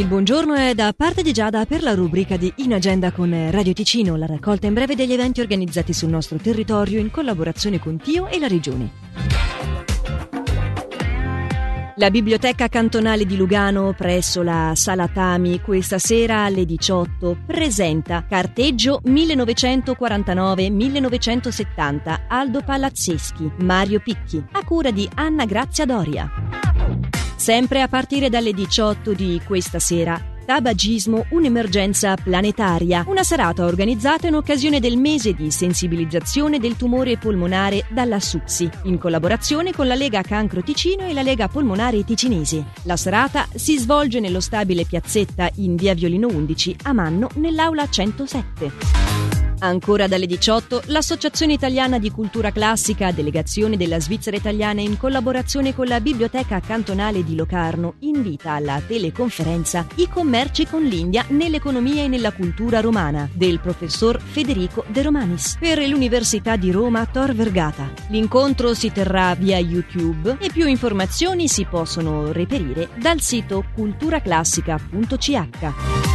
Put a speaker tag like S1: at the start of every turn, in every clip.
S1: Il buongiorno è da parte di Giada per la rubrica di In Agenda con Radio Ticino, la raccolta in breve degli eventi organizzati sul nostro territorio in collaborazione con Tio e la Regione. La Biblioteca Cantonale di Lugano, presso la Sala Tami, questa sera alle 18, presenta Carteggio 1949-1970 Aldo Palazzeschi, Mario Picchi, a cura di Anna Grazia Doria. Sempre a partire dalle 18 di questa sera, Tabagismo, un'emergenza planetaria, una serata organizzata in occasione del mese di sensibilizzazione del tumore polmonare dalla SUPSI, in collaborazione con la Lega Cancro Ticino e la Lega Polmonare Ticinese. La serata si svolge nello stabile Piazzetta in via Violino 11 a Manno nell'aula 107. Ancora dalle 18, l'Associazione Italiana di Cultura Classica, delegazione della Svizzera Italiana in collaborazione con la Biblioteca Cantonale di Locarno, invita alla teleconferenza I commerci con l'India nell'economia e nella cultura romana del professor Federico De Romanis per l'Università di Roma Tor Vergata. L'incontro si terrà via YouTube e più informazioni si possono reperire dal sito culturaclassica.ch.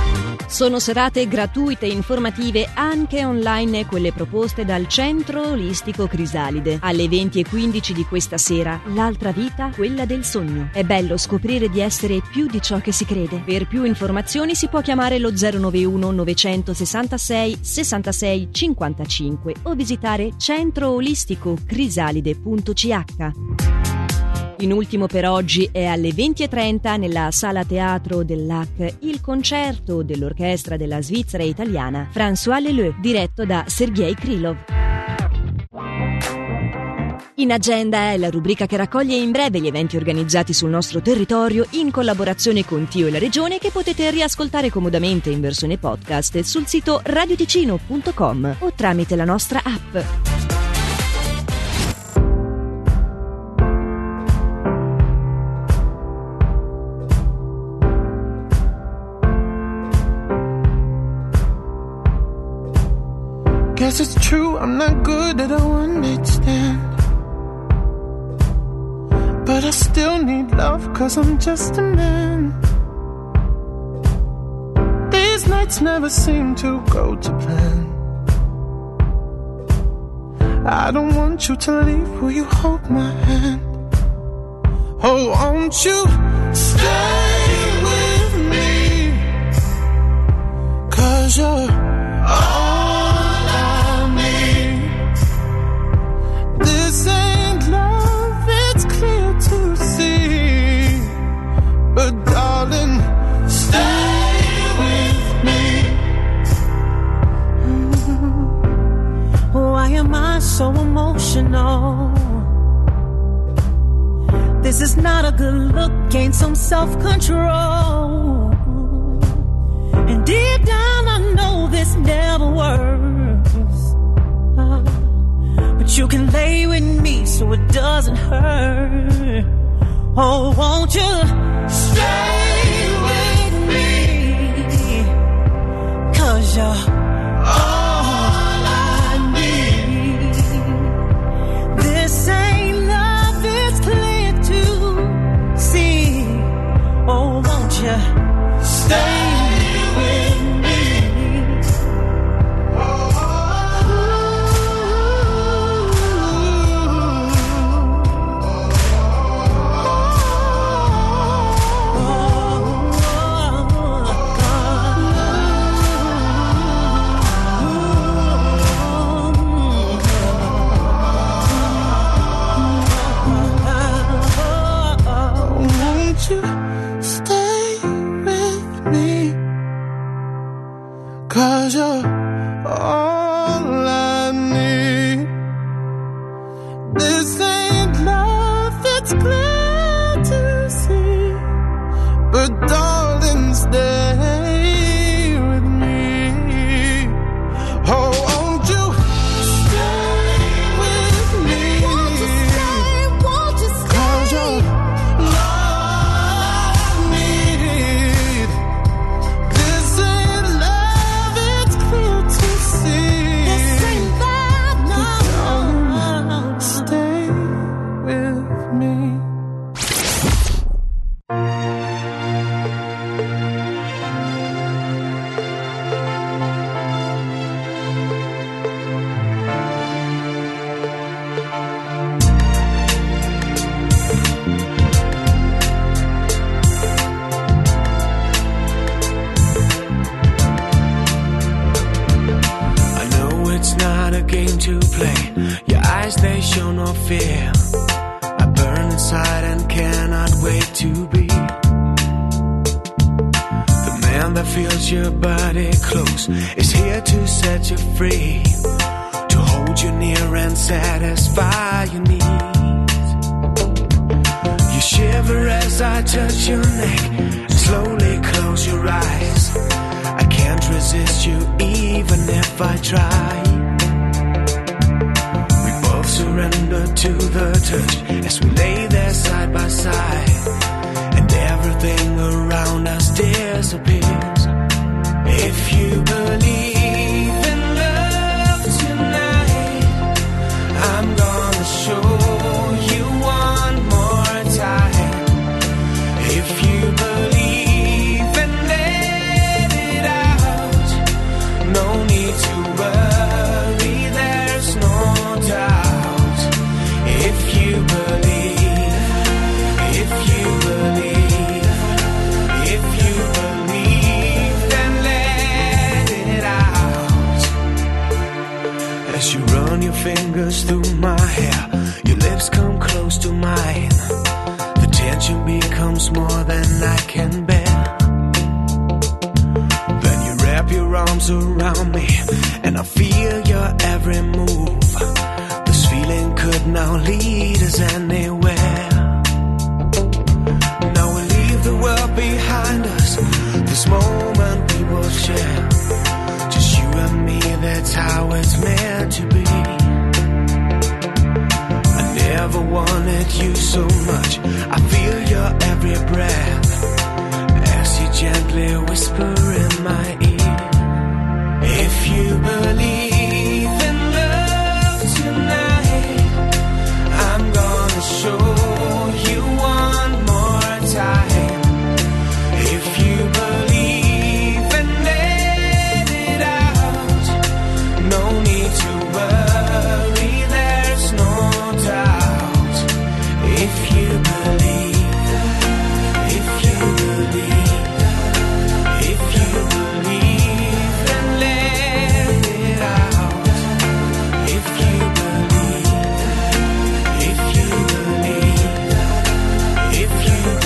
S1: Sono serate gratuite e informative anche online quelle proposte dal Centro Olistico Crisalide. Alle 20.15 di questa sera, l'altra vita, quella del sogno. È bello scoprire di essere più di ciò che si crede. Per più informazioni si può chiamare lo 091 966 66 55 o visitare centroolisticocrisalide.ch. In ultimo per oggi è alle 20.30 nella sala teatro dell'AC il concerto dell'orchestra della Svizzera italiana François Leleu, diretto da Sergei Krylov. In agenda è la rubrica che raccoglie in breve gli eventi organizzati sul nostro territorio in collaborazione con Tio e la Regione che potete riascoltare comodamente in versione podcast sul sito radioticino.com o tramite la nostra app.
S2: Guess it's true, I'm not good at a one night stand. But I still need love, cause I'm just a man. These nights never seem to go to plan. I don't want you to leave, will you hold my hand? Oh, won't you stay gain some self control. And deep down, I know this never works. But you can lay with me so it doesn't hurt. Oh, won't you stay with me? Cause you're Cause you're ah to
S3: be. The man that feels your body close is here to set you free, to hold you near and satisfy your needs. You shiver as I touch your neck, slowly close your eyes. I can't resist you even if I try. Surrender to the touch as we lay there side by side, becomes more than I can bear. Then you wrap your arms around me, and I feel your every move. This feeling could now lead us anywhere. Now we leave the world behind us. This moment we will share. Just you and me, that's how it's meant to be. I never wanted you so much. time